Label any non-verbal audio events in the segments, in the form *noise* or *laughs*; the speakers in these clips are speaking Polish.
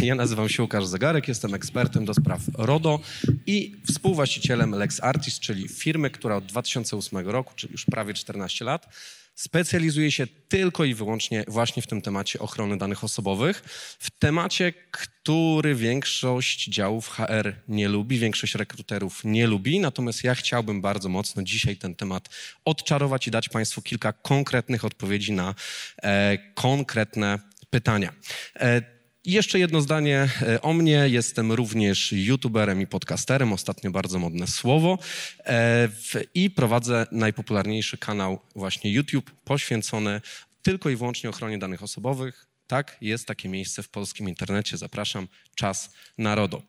Ja nazywam się Łukasz Zegarek, jestem ekspertem do spraw RODO i współwłaścicielem LexArtis, czyli firmy, która od 2008 roku, czyli już prawie 14 lat, specjalizuje się tylko i wyłącznie właśnie w tym temacie ochrony danych osobowych, w temacie, który większość działów HR nie lubi, większość rekruterów nie lubi, natomiast ja chciałbym bardzo mocno dzisiaj ten temat odczarować i dać Państwu kilka konkretnych odpowiedzi na e, konkretne pytania. E, jeszcze jedno zdanie e, o mnie. Jestem również youtuberem i podcasterem, ostatnio bardzo modne słowo. E, I prowadzę najpopularniejszy kanał właśnie YouTube poświęcony tylko i wyłącznie ochronie danych osobowych. Tak, jest takie miejsce w polskim internecie. Zapraszam. Czas narodu.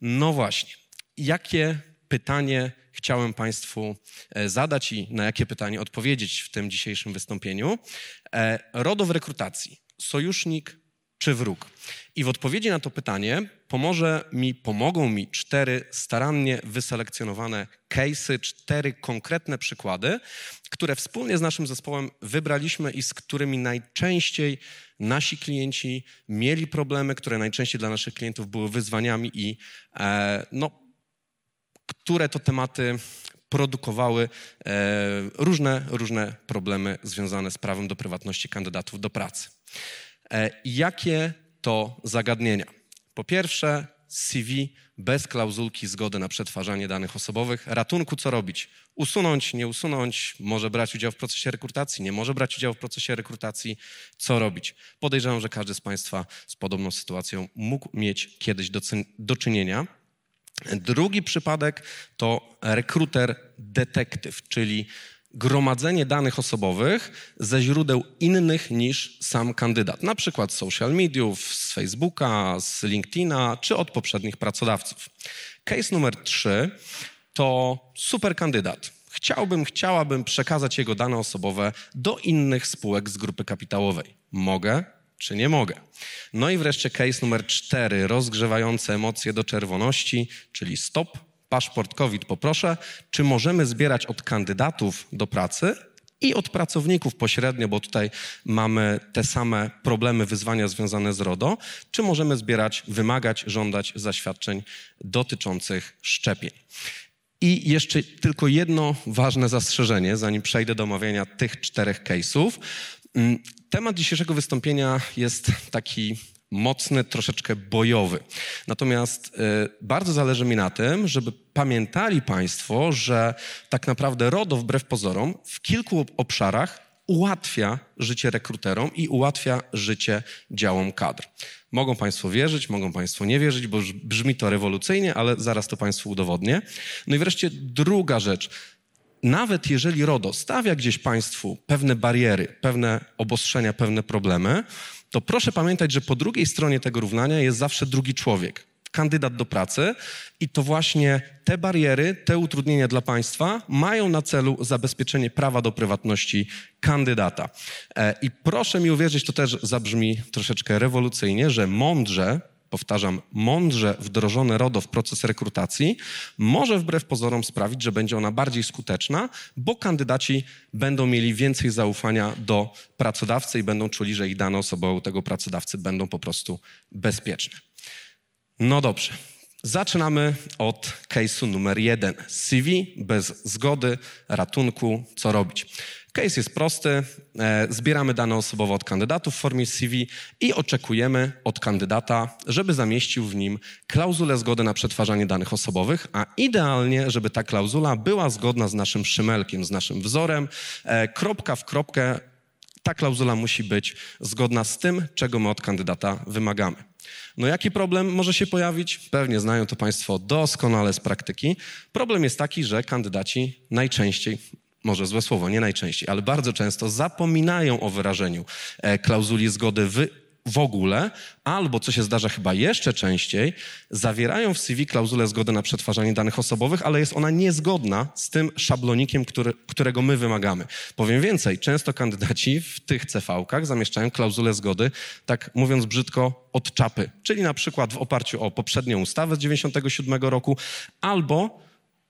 No właśnie. Jakie pytanie chciałem Państwu e, zadać i na jakie pytanie odpowiedzieć w tym dzisiejszym wystąpieniu? RODO w rekrutacji. Sojusznik czy wróg? I w odpowiedzi na to pytanie pomoże mi, pomogą mi cztery starannie wyselekcjonowane case'y, cztery konkretne przykłady, które wspólnie z naszym zespołem wybraliśmy i z którymi najczęściej nasi klienci mieli problemy, które najczęściej dla naszych klientów były wyzwaniami i e, no, które to tematy produkowały e, różne, różne problemy związane z prawem do prywatności kandydatów do pracy. E, jakie to zagadnienia? Po pierwsze, CV bez klauzulki zgody na przetwarzanie danych osobowych. Ratunku, co robić? Usunąć, nie usunąć, może brać udział w procesie rekrutacji, nie może brać udziału w procesie rekrutacji, co robić? Podejrzewam, że każdy z Państwa z podobną sytuacją mógł mieć kiedyś do, do czynienia. Drugi przypadek to rekruter detektyw, czyli gromadzenie danych osobowych ze źródeł innych niż sam kandydat, na przykład z social mediów, z Facebooka, z LinkedIna czy od poprzednich pracodawców. Case numer trzy to super kandydat. Chciałbym, chciałabym przekazać jego dane osobowe do innych spółek z grupy kapitałowej. Mogę czy nie mogę? No i wreszcie case numer cztery, rozgrzewające emocje do czerwoności, czyli stop, paszport COVID poproszę, czy możemy zbierać od kandydatów do pracy i od pracowników pośrednio, bo tutaj mamy te same problemy, wyzwania związane z RODO, czy możemy zbierać, wymagać, żądać zaświadczeń dotyczących szczepień. I jeszcze tylko jedno ważne zastrzeżenie, zanim przejdę do omawiania tych czterech case'ów. Mm, temat dzisiejszego wystąpienia jest taki mocny, troszeczkę bojowy. Natomiast y, bardzo zależy mi na tym, żeby pamiętali Państwo, że tak naprawdę RODO wbrew pozorom w kilku obszarach ułatwia życie rekruterom i ułatwia życie działom kadr. Mogą Państwo wierzyć, mogą Państwo nie wierzyć, bo brzmi to rewolucyjnie, ale zaraz to Państwu udowodnię. No i wreszcie druga rzecz. Nawet jeżeli RODO stawia gdzieś Państwu pewne bariery, pewne obostrzenia, pewne problemy, to proszę pamiętać, że po drugiej stronie tego równania jest zawsze drugi człowiek, kandydat do pracy i to właśnie te bariery, te utrudnienia dla państwa mają na celu zabezpieczenie prawa do prywatności kandydata. E, I proszę mi uwierzyć, to też zabrzmi troszeczkę rewolucyjnie, że mądrze powtarzam, mądrze wdrożone RODO w proces rekrutacji może wbrew pozorom sprawić, że będzie ona bardziej skuteczna, bo kandydaci będą mieli więcej zaufania do pracodawcy i będą czuli, że ich dane osobowe u tego pracodawcy będą po prostu bezpieczne. No dobrze. Zaczynamy od case'u numer jeden. CV bez zgody, ratunku, co robić. Case jest prosty. E, zbieramy dane osobowe od kandydatów w formie CV i oczekujemy od kandydata, żeby zamieścił w nim klauzulę zgody na przetwarzanie danych osobowych, a idealnie, żeby ta klauzula była zgodna z naszym szymelkiem, z naszym wzorem. E, kropka w kropkę ta klauzula musi być zgodna z tym, czego my od kandydata wymagamy. No jaki problem może się pojawić? Pewnie znają to Państwo doskonale z praktyki. Problem jest taki, że kandydaci najczęściej może złe słowo, nie najczęściej, ale bardzo często zapominają o wyrażeniu e, klauzuli zgody w, w ogóle, albo co się zdarza chyba jeszcze częściej, zawierają w CV klauzulę zgody na przetwarzanie danych osobowych, ale jest ona niezgodna z tym szablonikiem, który, którego my wymagamy. Powiem więcej, często kandydaci w tych CV-kach zamieszczają klauzulę zgody, tak mówiąc brzydko, od czapy, czyli na przykład w oparciu o poprzednią ustawę z 97 roku, albo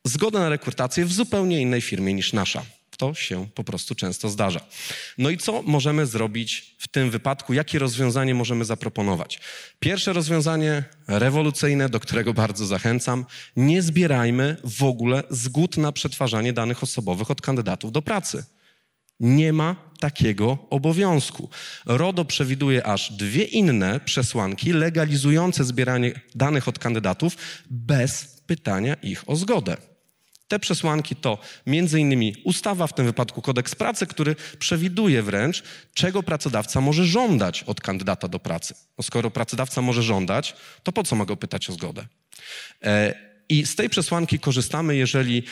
zgodę na rekrutację w zupełnie innej firmie niż nasza. To się po prostu często zdarza. No i co możemy zrobić w tym wypadku? Jakie rozwiązanie możemy zaproponować? Pierwsze rozwiązanie rewolucyjne, do którego bardzo zachęcam. Nie zbierajmy w ogóle zgód na przetwarzanie danych osobowych od kandydatów do pracy. Nie ma takiego obowiązku. RODO przewiduje aż dwie inne przesłanki legalizujące zbieranie danych od kandydatów bez pytania ich o zgodę. Te przesłanki to innymi ustawa, w tym wypadku kodeks pracy, który przewiduje wręcz, czego pracodawca może żądać od kandydata do pracy. No skoro pracodawca może żądać, to po co ma go pytać o zgodę? E, I z tej przesłanki korzystamy, jeżeli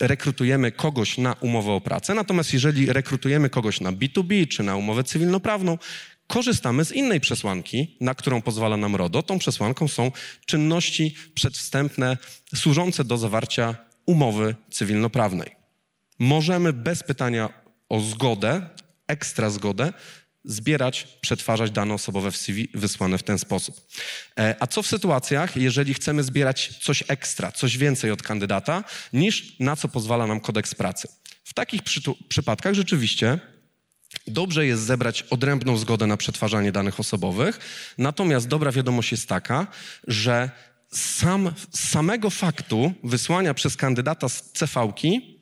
rekrutujemy kogoś na umowę o pracę, natomiast jeżeli rekrutujemy kogoś na B2B czy na umowę cywilnoprawną, korzystamy z innej przesłanki, na którą pozwala nam RODO. Tą przesłanką są czynności przedwstępne służące do zawarcia umowy cywilnoprawnej. Możemy bez pytania o zgodę, ekstra zgodę, zbierać, przetwarzać dane osobowe w CV wysłane w ten sposób. E, a co w sytuacjach, jeżeli chcemy zbierać coś ekstra, coś więcej od kandydata, niż na co pozwala nam kodeks pracy? W takich przy przypadkach rzeczywiście dobrze jest zebrać odrębną zgodę na przetwarzanie danych osobowych, natomiast dobra wiadomość jest taka, że sam, z samego faktu wysłania przez kandydata z CV-ki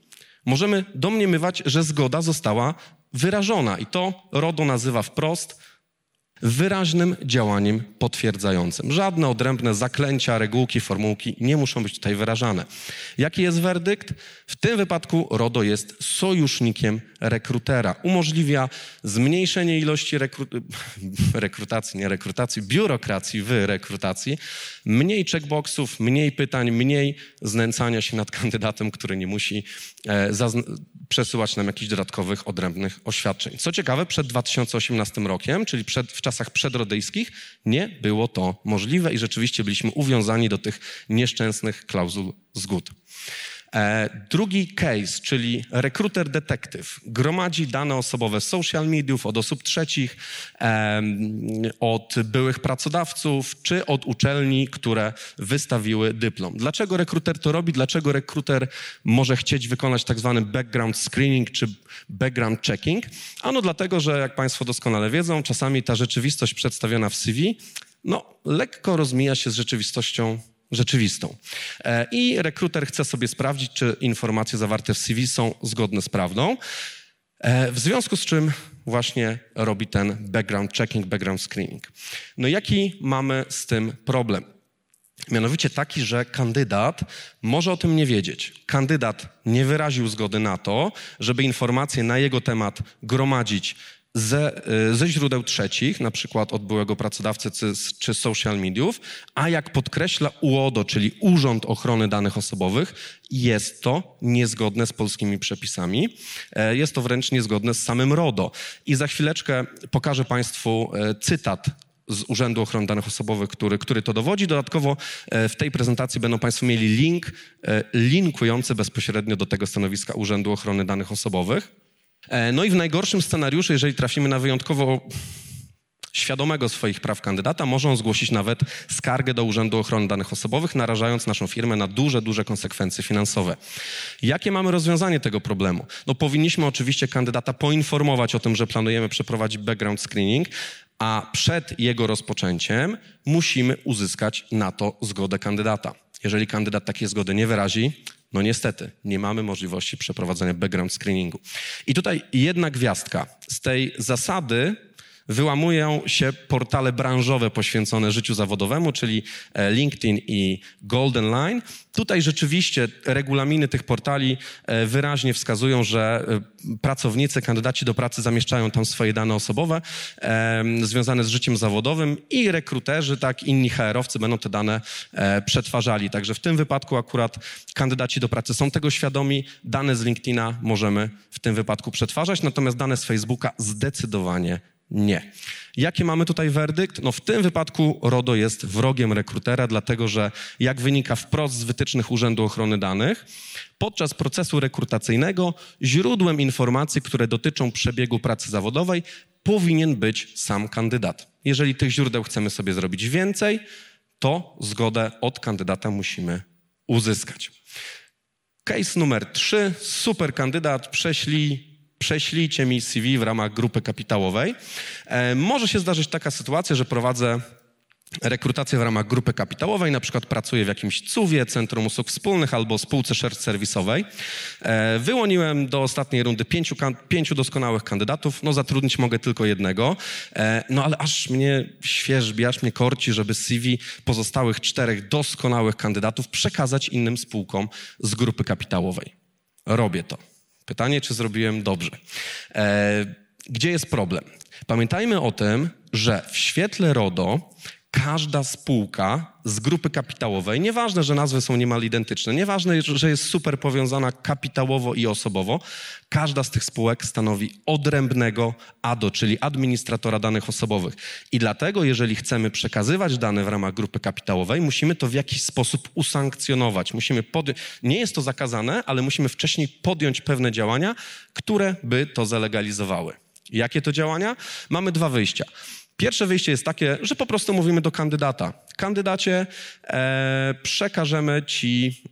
możemy domniemywać, że zgoda została wyrażona. I to RODO nazywa wprost wyraźnym działaniem potwierdzającym. Żadne odrębne zaklęcia, regułki, formułki nie muszą być tutaj wyrażane. Jaki jest werdykt? W tym wypadku RODO jest sojusznikiem rekrutera. Umożliwia zmniejszenie ilości rekru... *laughs* rekrutacji, nie rekrutacji, biurokracji w rekrutacji, mniej checkboxów, mniej pytań, mniej znęcania się nad kandydatem, który nie musi e, przesyłać nam jakichś dodatkowych, odrębnych oświadczeń. Co ciekawe, przed 2018 rokiem, czyli przed, czasach przedrodyjskich, nie było to możliwe i rzeczywiście byliśmy uwiązani do tych nieszczęsnych klauzul zgód. E, drugi case, czyli rekruter detektyw, gromadzi dane osobowe z social mediów, od osób trzecich, od byłych pracodawców, czy od uczelni, które wystawiły dyplom. Dlaczego rekruter to robi? Dlaczego rekruter może chcieć wykonać tak zwany background screening, czy background checking? Ano dlatego, że jak Państwo doskonale wiedzą, czasami ta rzeczywistość przedstawiona w CV, no, lekko rozmija się z rzeczywistością rzeczywistą. E, I rekruter chce sobie sprawdzić, czy informacje zawarte w CV są zgodne z prawdą. E, w związku z czym właśnie robi ten background checking, background screening. No jaki mamy z tym problem? Mianowicie taki, że kandydat może o tym nie wiedzieć. Kandydat nie wyraził zgody na to, żeby informacje na jego temat gromadzić ze, y, ze źródeł trzecich, na przykład od byłego pracodawcy czy, czy social mediów, a jak podkreśla UODO, czyli Urząd Ochrony Danych Osobowych, jest to niezgodne z polskimi przepisami. E, jest to wręcz niezgodne z samym RODO. I za chwileczkę pokażę Państwu e, cytat z Urzędu Ochrony Danych Osobowych, który, który to dowodzi. Dodatkowo e, w tej prezentacji będą Państwo mieli link linkujący bezpośrednio do tego stanowiska Urzędu Ochrony Danych Osobowych. E, no i w najgorszym scenariuszu, jeżeli trafimy na wyjątkowo świadomego swoich praw kandydata, może on zgłosić nawet skargę do Urzędu Ochrony Danych Osobowych, narażając naszą firmę na duże, duże konsekwencje finansowe. Jakie mamy rozwiązanie tego problemu? No powinniśmy oczywiście kandydata poinformować o tym, że planujemy przeprowadzić background screening, a przed jego rozpoczęciem musimy uzyskać na to zgodę kandydata. Jeżeli kandydat takiej zgody nie wyrazi, no niestety, nie mamy możliwości przeprowadzenia background screeningu. I tutaj jedna gwiazdka. Z tej zasady wyłamują się portale branżowe poświęcone życiu zawodowemu, czyli e, LinkedIn i Golden Line. Tutaj rzeczywiście regulaminy tych portali e, wyraźnie wskazują, że e, pracownicy, kandydaci do pracy zamieszczają tam swoje dane osobowe związane z życiem zawodowym i rekruterzy, tak, inni HR-owcy będą te dane przetwarzali. Także w tym wypadku akurat kandydaci do pracy są tego świadomi. Dane z LinkedIna możemy w tym wypadku przetwarzać, natomiast dane z Facebooka zdecydowanie nie. Jaki mamy tutaj werdykt? No w tym wypadku RODO jest wrogiem rekrutera, dlatego że jak wynika wprost z wytycznych Urzędu Ochrony Danych, podczas procesu rekrutacyjnego źródłem informacji, które dotyczą przebiegu pracy zawodowej, powinien być sam kandydat. Jeżeli tych źródeł chcemy sobie zrobić więcej, to zgodę od kandydata musimy uzyskać. Case numer trzy, super kandydat, prześlij prześlijcie mi CV w ramach grupy kapitałowej. E, może się zdarzyć taka sytuacja, że prowadzę rekrutację w ramach grupy kapitałowej, na przykład pracuję w jakimś CUWie, Centrum Usług Wspólnych albo spółce shared serwisowej. E, wyłoniłem do ostatniej rundy pięciu, pięciu doskonałych kandydatów, no zatrudnić mogę tylko jednego, e, no ale aż mnie świeżbi, aż mnie korci, żeby CV pozostałych czterech doskonałych kandydatów przekazać innym spółkom z grupy kapitałowej. Robię to. Pytanie, czy zrobiłem dobrze. E, gdzie jest problem? Pamiętajmy o tym, że w świetle RODO każda spółka z grupy kapitałowej, nieważne, że nazwy są niemal identyczne, nieważne, że jest super powiązana kapitałowo i osobowo, każda z tych spółek stanowi odrębnego ADO, czyli administratora danych osobowych. I dlatego, jeżeli chcemy przekazywać dane w ramach grupy kapitałowej, musimy to w jakiś sposób usankcjonować. Musimy podjąć, nie jest to zakazane, ale musimy wcześniej podjąć pewne działania, które by to zalegalizowały. Jakie to działania? Mamy dwa wyjścia. Pierwsze wyjście jest takie, że po prostu mówimy do kandydata. Kandydacie, e, przekażemy ci,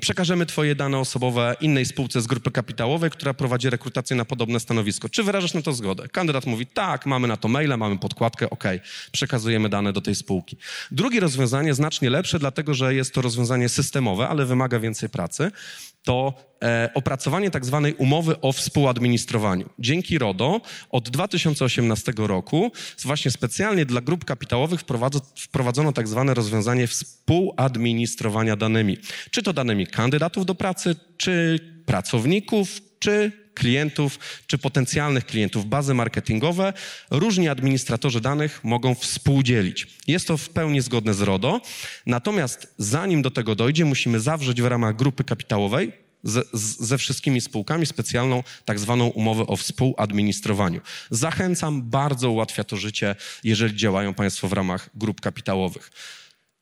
przekażemy twoje dane osobowe innej spółce z grupy kapitałowej, która prowadzi rekrutację na podobne stanowisko. Czy wyrażasz na to zgodę? Kandydat mówi, tak, mamy na to maila, mamy podkładkę, ok, przekazujemy dane do tej spółki. Drugie rozwiązanie, znacznie lepsze, dlatego że jest to rozwiązanie systemowe, ale wymaga więcej pracy, to e, opracowanie tak zwanej umowy o współadministrowaniu. Dzięki RODO od 2018 roku właśnie specjalnie dla grup kapitałowych wprowadzono tak zwane rozwiązanie współadministrowania danymi. Czy to danymi kandydatów do pracy, czy pracowników, czy klientów, czy potencjalnych klientów, bazy marketingowe, różni administratorzy danych mogą współdzielić. Jest to w pełni zgodne z RODO, natomiast zanim do tego dojdzie, musimy zawrzeć w ramach grupy kapitałowej ze, wszystkimi spółkami specjalną tak zwaną umowę o współadministrowaniu. Zachęcam, bardzo ułatwia to życie, jeżeli działają Państwo w ramach grup kapitałowych.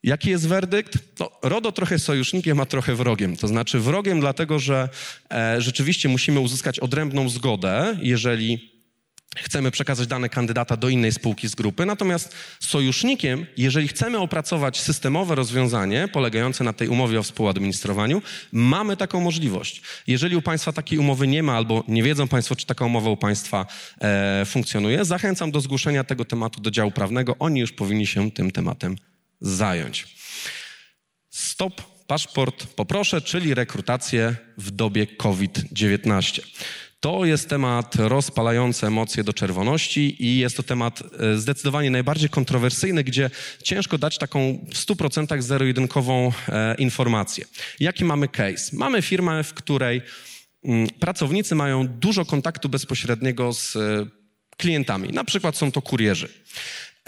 Jaki jest werdykt? No, RODO trochę sojusznikiem, a trochę wrogiem. To znaczy wrogiem dlatego, że e, rzeczywiście musimy uzyskać odrębną zgodę, jeżeli chcemy przekazać dane kandydata do innej spółki z grupy. Natomiast sojusznikiem, jeżeli chcemy opracować systemowe rozwiązanie polegające na tej umowie o współadministrowaniu, mamy taką możliwość. Jeżeli u Państwa takiej umowy nie ma albo nie wiedzą Państwo, czy taka umowa u Państwa e, funkcjonuje, zachęcam do zgłoszenia tego tematu do działu prawnego. Oni już powinni się tym tematem zająć. Stop paszport poproszę, czyli rekrutację w dobie COVID-19. To jest temat rozpalający emocje do czerwoności i jest to temat e, zdecydowanie najbardziej kontrowersyjny, gdzie ciężko dać taką w 100% zero-jedynkową e, informację. Jaki mamy case? Mamy firmę, w której mm, pracownicy mają dużo kontaktu bezpośredniego z e, klientami. Na przykład są to kurierzy.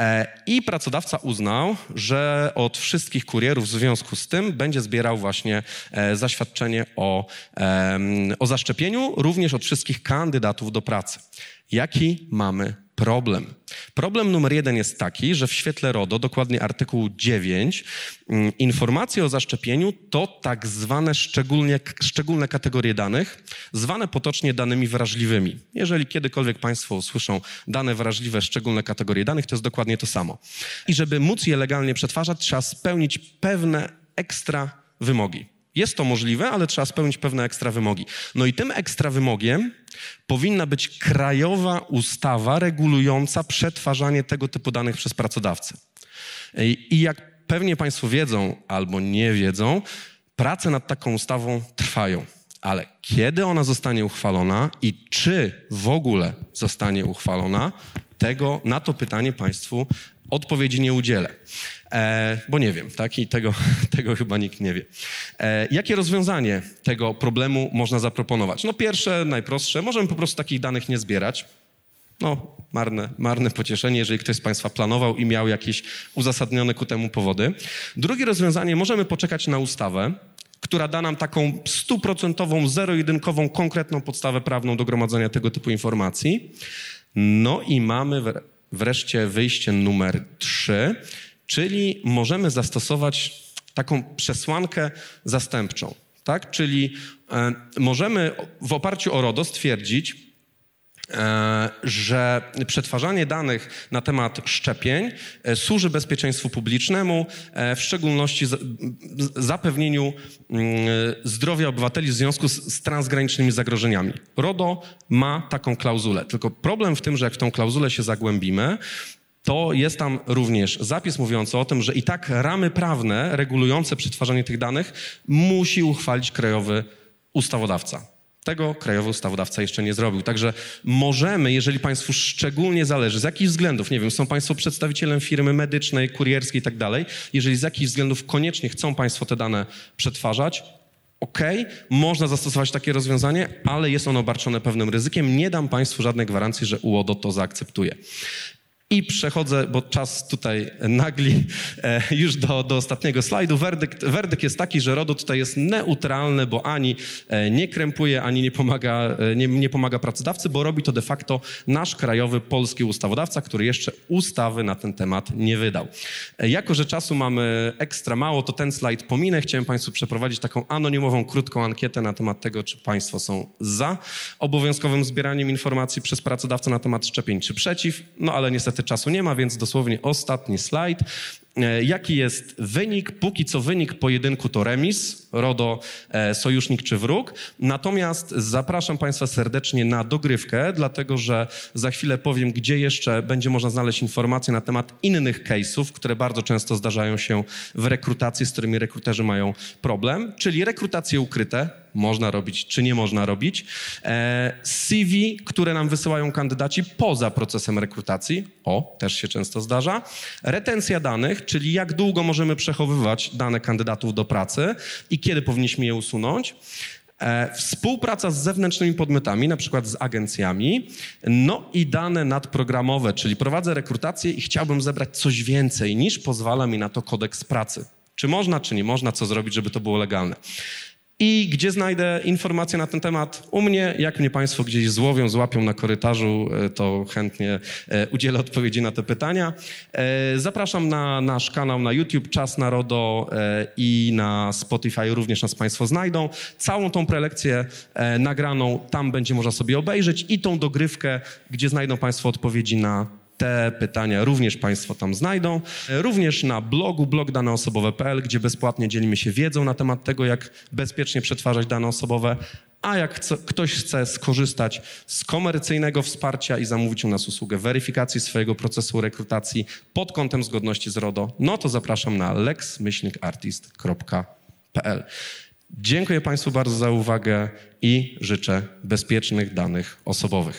E, I pracodawca uznał, że od wszystkich kurierów w związku z tym będzie zbierał właśnie e, zaświadczenie o, o zaszczepieniu, również od wszystkich kandydatów do pracy. Jaki mamy problem. Problem numer jeden jest taki, że w świetle RODO, dokładnie artykuł 9, mm, informacje o zaszczepieniu to tak zwane szczególnie, szczególne kategorie danych, zwane potocznie danymi wrażliwymi. Jeżeli kiedykolwiek Państwo usłyszą dane wrażliwe, szczególne kategorie danych, to jest dokładnie to samo. I żeby móc je legalnie przetwarzać, trzeba spełnić pewne ekstra wymogi. Jest to możliwe, ale trzeba spełnić pewne ekstra wymogi. No i tym ekstra wymogiem powinna być krajowa ustawa regulująca przetwarzanie tego typu danych przez pracodawcę. I jak pewnie Państwo wiedzą albo nie wiedzą, prace nad taką ustawą trwają. Ale kiedy ona zostanie uchwalona i czy w ogóle zostanie uchwalona, tego, na to pytanie Państwu odpowiedzi nie udzielę. E, bo nie wiem, tak? I tego, *laughs* tego chyba nikt nie wie. E, jakie rozwiązanie tego problemu można zaproponować? No pierwsze, najprostsze, możemy po prostu takich danych nie zbierać. No, marne, marne pocieszenie, jeżeli ktoś z Państwa planował i miał jakieś uzasadnione ku temu powody. Drugie rozwiązanie, możemy poczekać na ustawę, która da nam taką stuprocentową, zero-jedynkową, konkretną podstawę prawną do gromadzenia tego typu informacji. No i mamy wreszcie wyjście numer trzy, czyli możemy zastosować taką przesłankę zastępczą. Tak? Czyli e, możemy w oparciu o RODO stwierdzić, że przetwarzanie danych na temat szczepień e, służy bezpieczeństwu publicznemu, e, w szczególności zapewnieniu zdrowia obywateli w związku z transgranicznymi zagrożeniami. RODO ma taką klauzulę, tylko problem w tym, że jak w tą klauzulę się zagłębimy, to jest tam również zapis mówiący o tym, że i tak ramy prawne regulujące przetwarzanie tych danych musi uchwalić krajowy ustawodawca. Tego krajowy ustawodawca jeszcze nie zrobił. Także możemy, jeżeli Państwu szczególnie zależy, z jakichś względów, nie wiem, są Państwo przedstawicielem firmy medycznej, kurierskiej i tak dalej, jeżeli z jakichś względów koniecznie chcą Państwo te dane przetwarzać, OK, można zastosować takie rozwiązanie, ale jest ono obarczone pewnym ryzykiem. Nie dam Państwu żadnej gwarancji, że UODO to zaakceptuje. I przechodzę, bo czas tutaj nagli, e, już do, do ostatniego slajdu. Werdykt, werdykt jest taki, że RODO tutaj jest neutralne, bo ani e, nie krępuje, ani nie pomaga, e, nie, nie pomaga pracodawcy, bo robi to de facto nasz krajowy polski ustawodawca, który jeszcze ustawy na ten temat nie wydał. E, Jako, że czasu mamy ekstra mało, to ten slajd pominę. Chciałem Państwu przeprowadzić taką anonimową, krótką ankietę na temat tego, czy Państwo są za obowiązkowym zbieraniem informacji przez pracodawcę na temat szczepień, czy przeciw. No ale niestety czasu nie ma, więc dosłownie ostatni slajd. E, Jaki jest wynik? Póki co wynik pojedynku to remis, RODO, e, sojusznik czy wróg. Natomiast zapraszam Państwa serdecznie na dogrywkę, dlatego że za chwilę powiem, gdzie jeszcze będzie można znaleźć informacje na temat innych case'ów, które bardzo często zdarzają się w rekrutacji, z którymi rekruterzy mają problem, czyli rekrutacje ukryte, można robić, czy nie można robić. E, CV, które nam wysyłają kandydaci poza procesem rekrutacji. O, też się często zdarza. Retencja danych, czyli jak długo możemy przechowywać dane kandydatów do pracy i kiedy powinniśmy je usunąć. E, Współpraca z zewnętrznymi podmiotami, na przykład z agencjami, no i dane nadprogramowe, czyli prowadzę rekrutację i chciałbym zebrać coś więcej niż pozwala mi na to kodeks pracy. Czy można, czy nie można, co zrobić, żeby to było legalne. I gdzie znajdę informacje na ten temat? U mnie, jak mnie Państwo gdzieś złowią, złapią na korytarzu, e, to chętnie e, udzielę odpowiedzi na te pytania. E, Zapraszam na nasz kanał na YouTube, Czas na RODO e, i na Spotify również nas Państwo znajdą. Całą tą prelekcję nagraną tam będzie można sobie obejrzeć i tą dogrywkę, gdzie znajdą Państwo odpowiedzi na te pytania również Państwo tam znajdą. Również na blogu blogdaneosobowe.pl, gdzie bezpłatnie dzielimy się wiedzą na temat tego, jak bezpiecznie przetwarzać dane osobowe. A jak ktoś chce skorzystać z komercyjnego wsparcia i zamówić u nas usługę weryfikacji swojego procesu rekrutacji pod kątem zgodności z RODO, no to zapraszam na lex-artist.pl. Dziękuję Państwu bardzo za uwagę i życzę bezpiecznych danych osobowych.